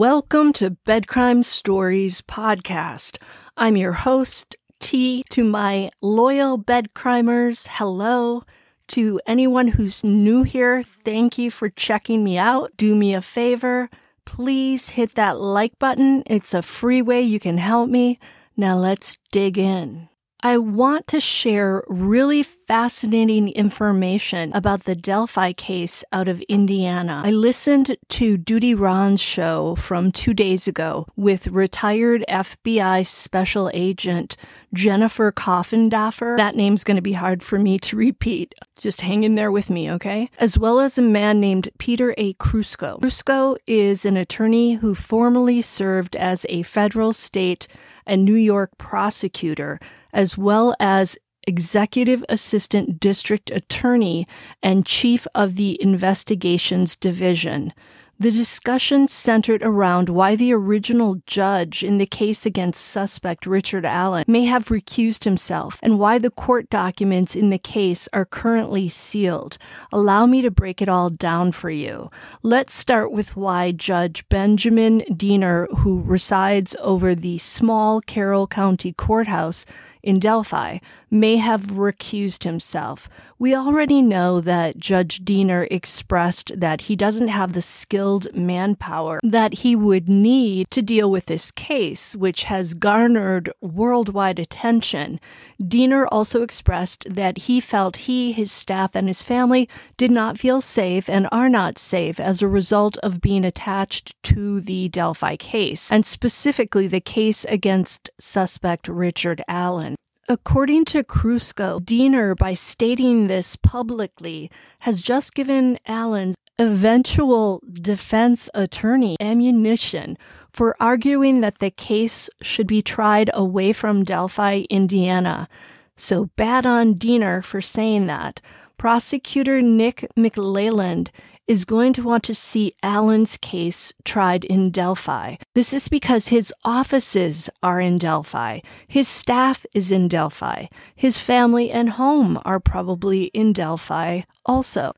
Welcome to Bedcrime Stories podcast. I'm your host, T. To my loyal bedcrimers, hello. To anyone who's new here, thank you for checking me out. Do me a favor, please hit that like button. It's a free way you can help me. Now let's dig in. I want to share really fascinating information about the Delphi case out of Indiana. I listened to Duty Ron's show from two days ago with retired FBI special agent Jennifer Coffindaffer. That name's going to be hard for me to repeat. Just hang in there with me, okay? As well as a man named Peter A. Crusco. Crusco is an attorney who formerly served as a federal, state, and New York prosecutor as well as Executive Assistant District Attorney and Chief of the Investigations Division. The discussion centered around why the original judge in the case against suspect Richard Allen may have recused himself and why the court documents in the case are currently sealed. Allow me to break it all down for you. Let's start with why Judge Benjamin Diener, who resides over the small Carroll County Courthouse, in Delphi may have recused himself. We already know that Judge Diener expressed that he doesn't have the skilled manpower that he would need to deal with this case, which has garnered worldwide attention. Diener also expressed that he felt he, his staff, and his family did not feel safe and are not safe as a result of being attached to the Delphi case, and specifically the case against suspect Richard Allen. According to Crusco, Diener, by stating this publicly, has just given Allen's eventual defense attorney ammunition for arguing that the case should be tried away from Delphi, Indiana. So bad on Diener for saying that. Prosecutor Nick McLeland is going to want to see Allen's case tried in Delphi. This is because his offices are in Delphi, his staff is in Delphi, his family and home are probably in Delphi also.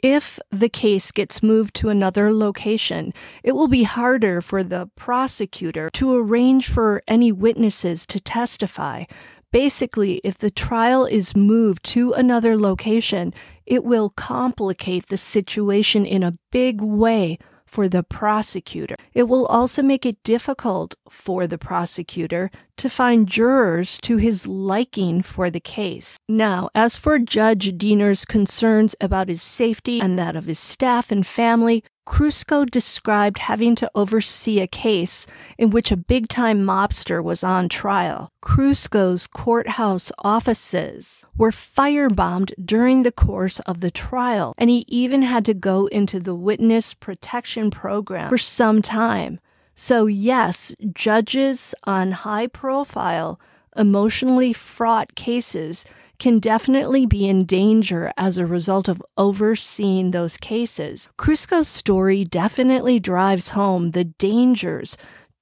If the case gets moved to another location, it will be harder for the prosecutor to arrange for any witnesses to testify. Basically, if the trial is moved to another location, it will complicate the situation in a big way for the prosecutor. It will also make it difficult for the prosecutor to find jurors to his liking for the case. Now, as for Judge Diener's concerns about his safety and that of his staff and family, Crusco described having to oversee a case in which a big time mobster was on trial. Crusco's courthouse offices were firebombed during the course of the trial, and he even had to go into the witness protection program for some time. So, yes, judges on high profile, emotionally fraught cases can definitely be in danger as a result of overseeing those cases. Crusco's story definitely drives home the dangers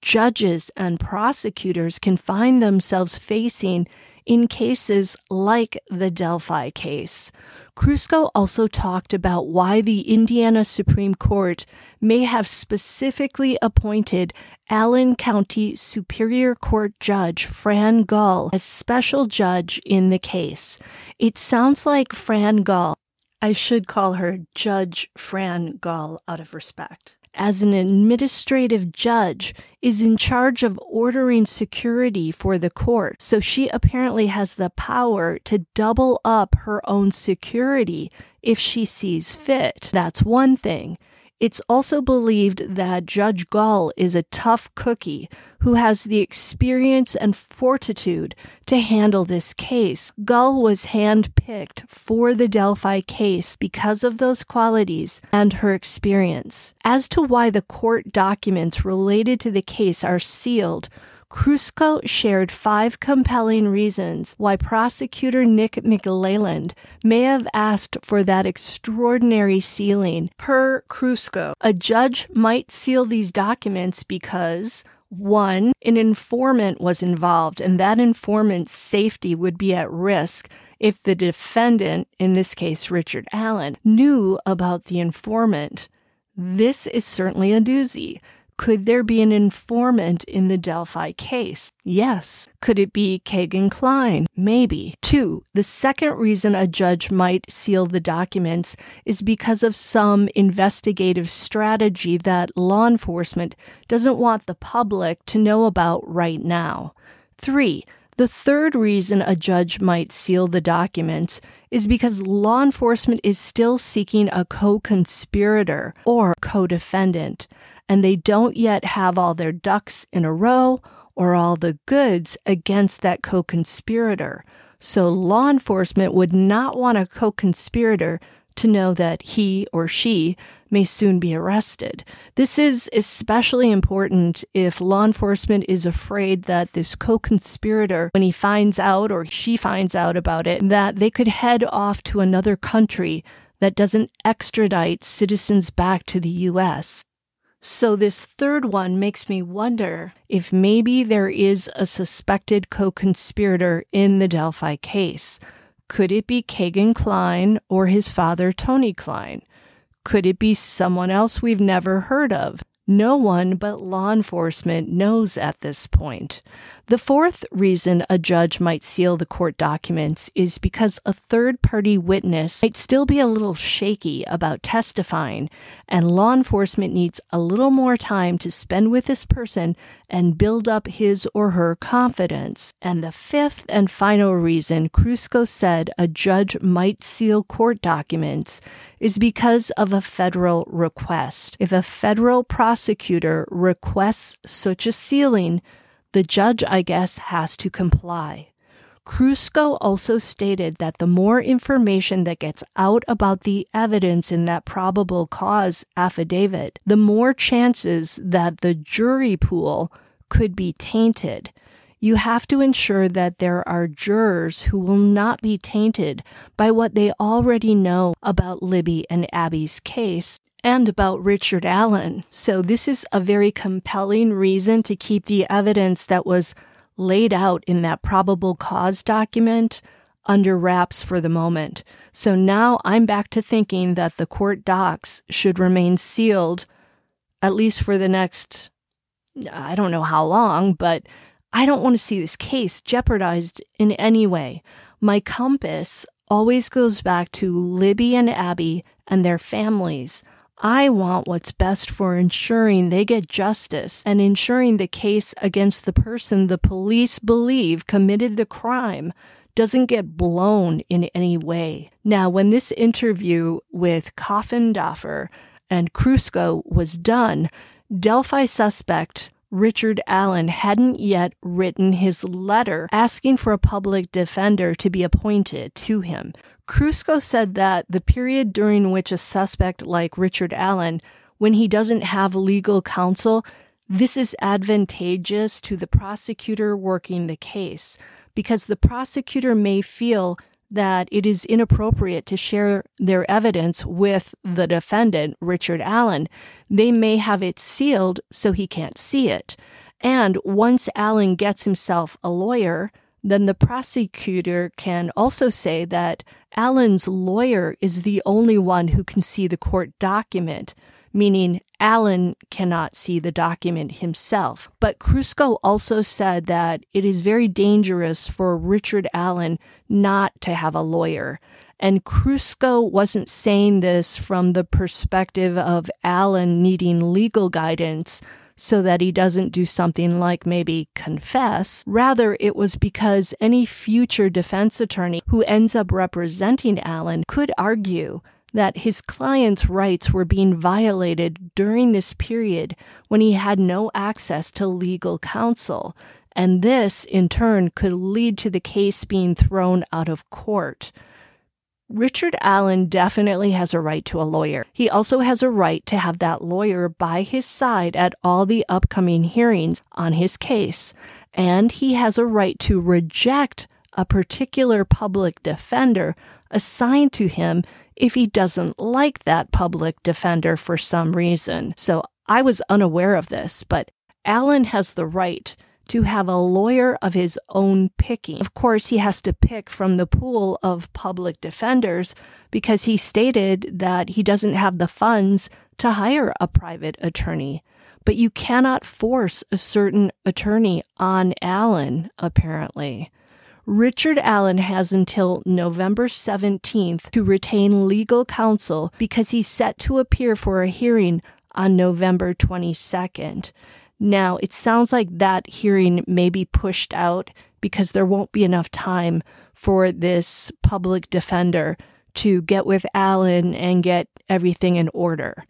judges and prosecutors can find themselves facing in cases like the Delphi case. Crusco also talked about why the Indiana Supreme Court may have specifically appointed Allen County Superior Court Judge Fran Gall as special judge in the case. It sounds like Fran Gall. I should call her Judge Fran Gall out of respect as an administrative judge, is in charge of ordering security for the court. So she apparently has the power to double up her own security if she sees fit. That's one thing. It's also believed that Judge Gull is a tough cookie who has the experience and fortitude to handle this case. Gull was handpicked for the Delphi case because of those qualities and her experience. As to why the court documents related to the case are sealed, Crusco shared five compelling reasons why prosecutor Nick McLeland may have asked for that extraordinary sealing. Per Crusco, a judge might seal these documents because one, an informant was involved, and that informant's safety would be at risk if the defendant, in this case Richard Allen, knew about the informant. This is certainly a doozy. Could there be an informant in the Delphi case? Yes. Could it be Kegan Kline? Maybe. Two, the second reason a judge might seal the documents is because of some investigative strategy that law enforcement doesn't want the public to know about right now. Three, the third reason a judge might seal the documents is because law enforcement is still seeking a co conspirator or co defendant and they don't yet have all their ducks in a row or all the goods against that co conspirator. So law enforcement would not want a co conspirator to know that he or she may soon be arrested. This is especially important if law enforcement is afraid that this co conspirator, when he finds out or she finds out about it, that they could head off to another country that doesn't extradite citizens back to the U.S. So, this third one makes me wonder if maybe there is a suspected co conspirator in the Delphi case. Could it be Kegan Kline or his father, Tony Kline? Could it be someone else we've never heard of? No one but law enforcement knows at this point. The fourth reason a judge might seal the court documents is because a third party witness might still be a little shaky about testifying, and law enforcement needs a little more time to spend with this person and build up his or her confidence. And the fifth and final reason Crusco said a judge might seal court documents is because of a federal request. If a federal prosecutor requests such a sealing, the judge, I guess, has to comply. Crusco also stated that the more information that gets out about the evidence in that probable cause affidavit, the more chances that the jury pool could be tainted. You have to ensure that there are jurors who will not be tainted by what they already know about Libby and Abby's case and about Richard Allen. So this is a very compelling reason to keep the evidence that was laid out in that probable cause document under wraps for the moment. So now I'm back to thinking that the court docs should remain sealed at least for the next I don't know how long, but I don't want to see this case jeopardized in any way. My compass always goes back to Libby and Abby and their families. I want what's best for ensuring they get justice and ensuring the case against the person the police believe committed the crime doesn't get blown in any way. Now, when this interview with Coffindaffer and Crusco was done, Delphi suspect Richard Allen hadn't yet written his letter asking for a public defender to be appointed to him. Crusco said that the period during which a suspect like Richard Allen, when he doesn't have legal counsel, this is advantageous to the prosecutor working the case because the prosecutor may feel that it is inappropriate to share their evidence with the defendant, Richard Allen. They may have it sealed so he can't see it. And once Allen gets himself a lawyer, then the prosecutor can also say that Allen's lawyer is the only one who can see the court document, meaning Allen cannot see the document himself. But Crusco also said that it is very dangerous for Richard Allen not to have a lawyer. And Crusco wasn't saying this from the perspective of Allen needing legal guidance so that he doesn't do something like maybe confess. Rather, it was because any future defense attorney who ends up representing Allen could argue that his client's rights were being violated during this period when he had no access to legal counsel. And this, in turn, could lead to the case being thrown out of court. Richard Allen definitely has a right to a lawyer. He also has a right to have that lawyer by his side at all the upcoming hearings on his case. And he has a right to reject a particular public defender assigned to him if he doesn't like that public defender for some reason. So I was unaware of this, but Allen has the right to have a lawyer of his own picking. Of course, he has to pick from the pool of public defenders because he stated that he doesn't have the funds to hire a private attorney. But you cannot force a certain attorney on Allen, apparently. Richard Allen has until November 17th to retain legal counsel because he's set to appear for a hearing on November 22nd. Now, it sounds like that hearing may be pushed out because there won't be enough time for this public defender to get with Allen and get everything in order.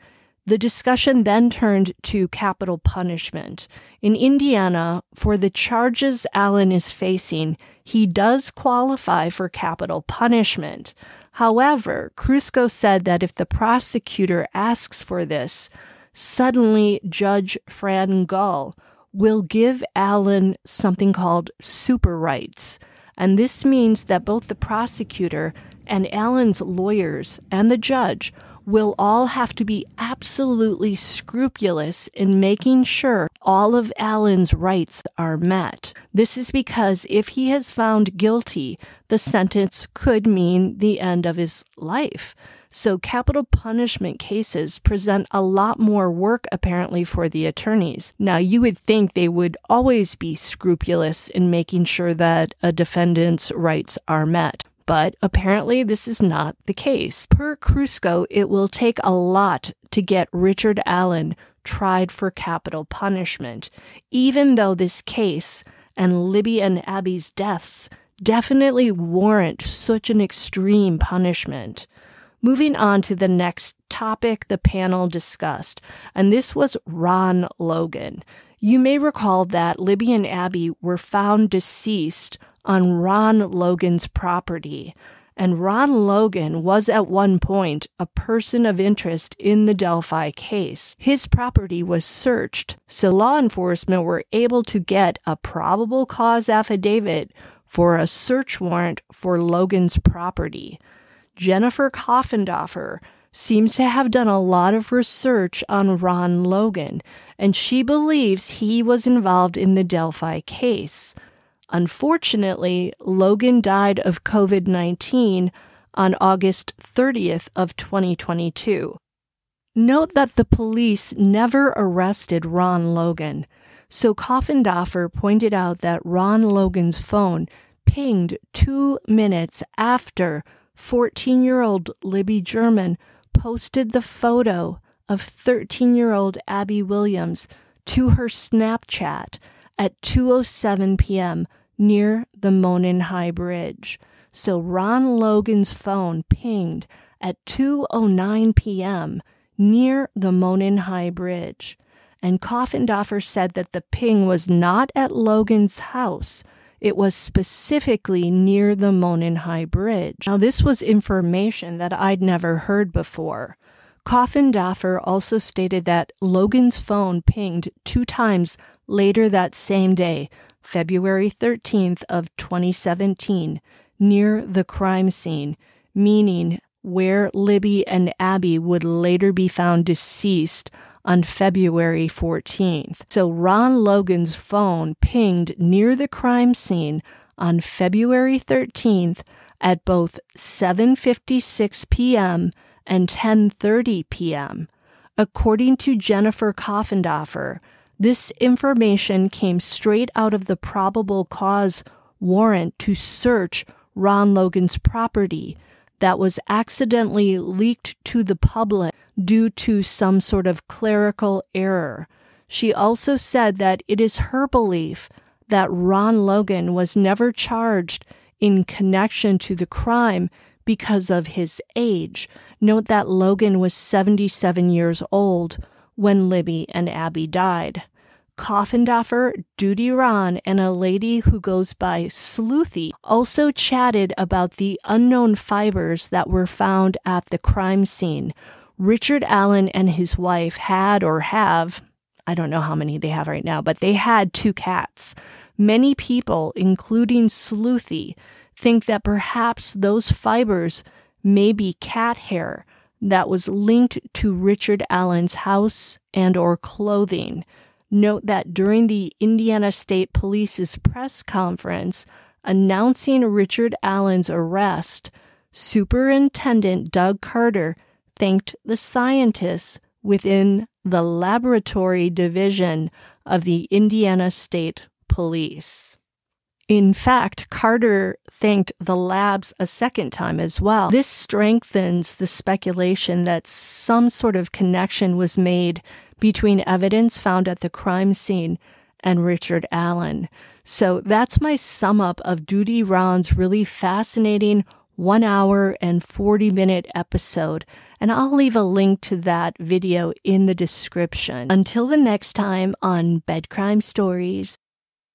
The discussion then turned to capital punishment. In Indiana, for the charges Allen is facing, he does qualify for capital punishment. However, Crusco said that if the prosecutor asks for this, suddenly Judge Fran Gull will give Allen something called super rights. And this means that both the prosecutor and Allen's lawyers and the judge will all have to be absolutely scrupulous in making sure all of Allen's rights are met. This is because if he is found guilty, the sentence could mean the end of his life. So capital punishment cases present a lot more work apparently for the attorneys. Now you would think they would always be scrupulous in making sure that a defendant's rights are met but apparently this is not the case. Per Crusco, it will take a lot to get Richard Allen tried for capital punishment, even though this case and Libby and Abby's deaths definitely warrant such an extreme punishment. Moving on to the next topic the panel discussed, and this was Ron Logan. You may recall that Libby and Abby were found deceased on Ron Logan's property. And Ron Logan was at one point a person of interest in the Delphi case. His property was searched, so law enforcement were able to get a probable cause affidavit for a search warrant for Logan's property. Jennifer Coffindaffer seems to have done a lot of research on Ron Logan, and she believes he was involved in the Delphi case. Unfortunately, Logan died of COVID 19 on August 30th of 2022. Note that the police never arrested Ron Logan, so Coffindaffer pointed out that Ron Logan's phone pinged two minutes after 14 year old Libby German posted the photo of 13 year old Abby Williams to her Snapchat at 2:07 p.m near the Monon High Bridge. So Ron Logan's phone pinged at 2:09 p.m. near the Monon High Bridge. And Coffindaffer said that the ping was not at Logan's house. It was specifically near the Monon High Bridge. Now, this was information that I'd never heard before. Coffindaffer also stated that Logan's phone pinged two times later that same day, February 13th of 2017, near the crime scene, meaning where Libby and Abby would later be found deceased on February 14th. So Ron Logan's phone pinged near the crime scene on February 13th at both 7:56 p.m. and 10:30 p.m. According to Jennifer Coffindaffer, this information came straight out of the probable cause warrant to search Ron Logan's property that was accidentally leaked to the public due to some sort of clerical error. She also said that it is her belief that Ron Logan was never charged in connection to the crime because of his age. Note that Logan was 77 years old when Libby and Abby died. Coffindaffer, Duty Ron, and a lady who goes by Sleuthy also chatted about the unknown fibers that were found at the crime scene. Richard Allen and his wife had or have, I don't know how many they have right now, but they had two cats. Many people, including Sleuthy, think that perhaps those fibers may be cat hair that was linked to Richard Allen's house and or clothing. Note that during the Indiana State Police's press conference announcing Richard Allen's arrest, Superintendent Doug Carter thanked the scientists within the laboratory division of the Indiana State Police. In fact, Carter thanked the labs a second time as well. This strengthens the speculation that some sort of connection was made between evidence found at the crime scene and Richard Allen. So that's my sum up of Duty Ron's really fascinating one hour and 40 minute episode. And I'll leave a link to that video in the description. Until the next time on Bed Crime Stories,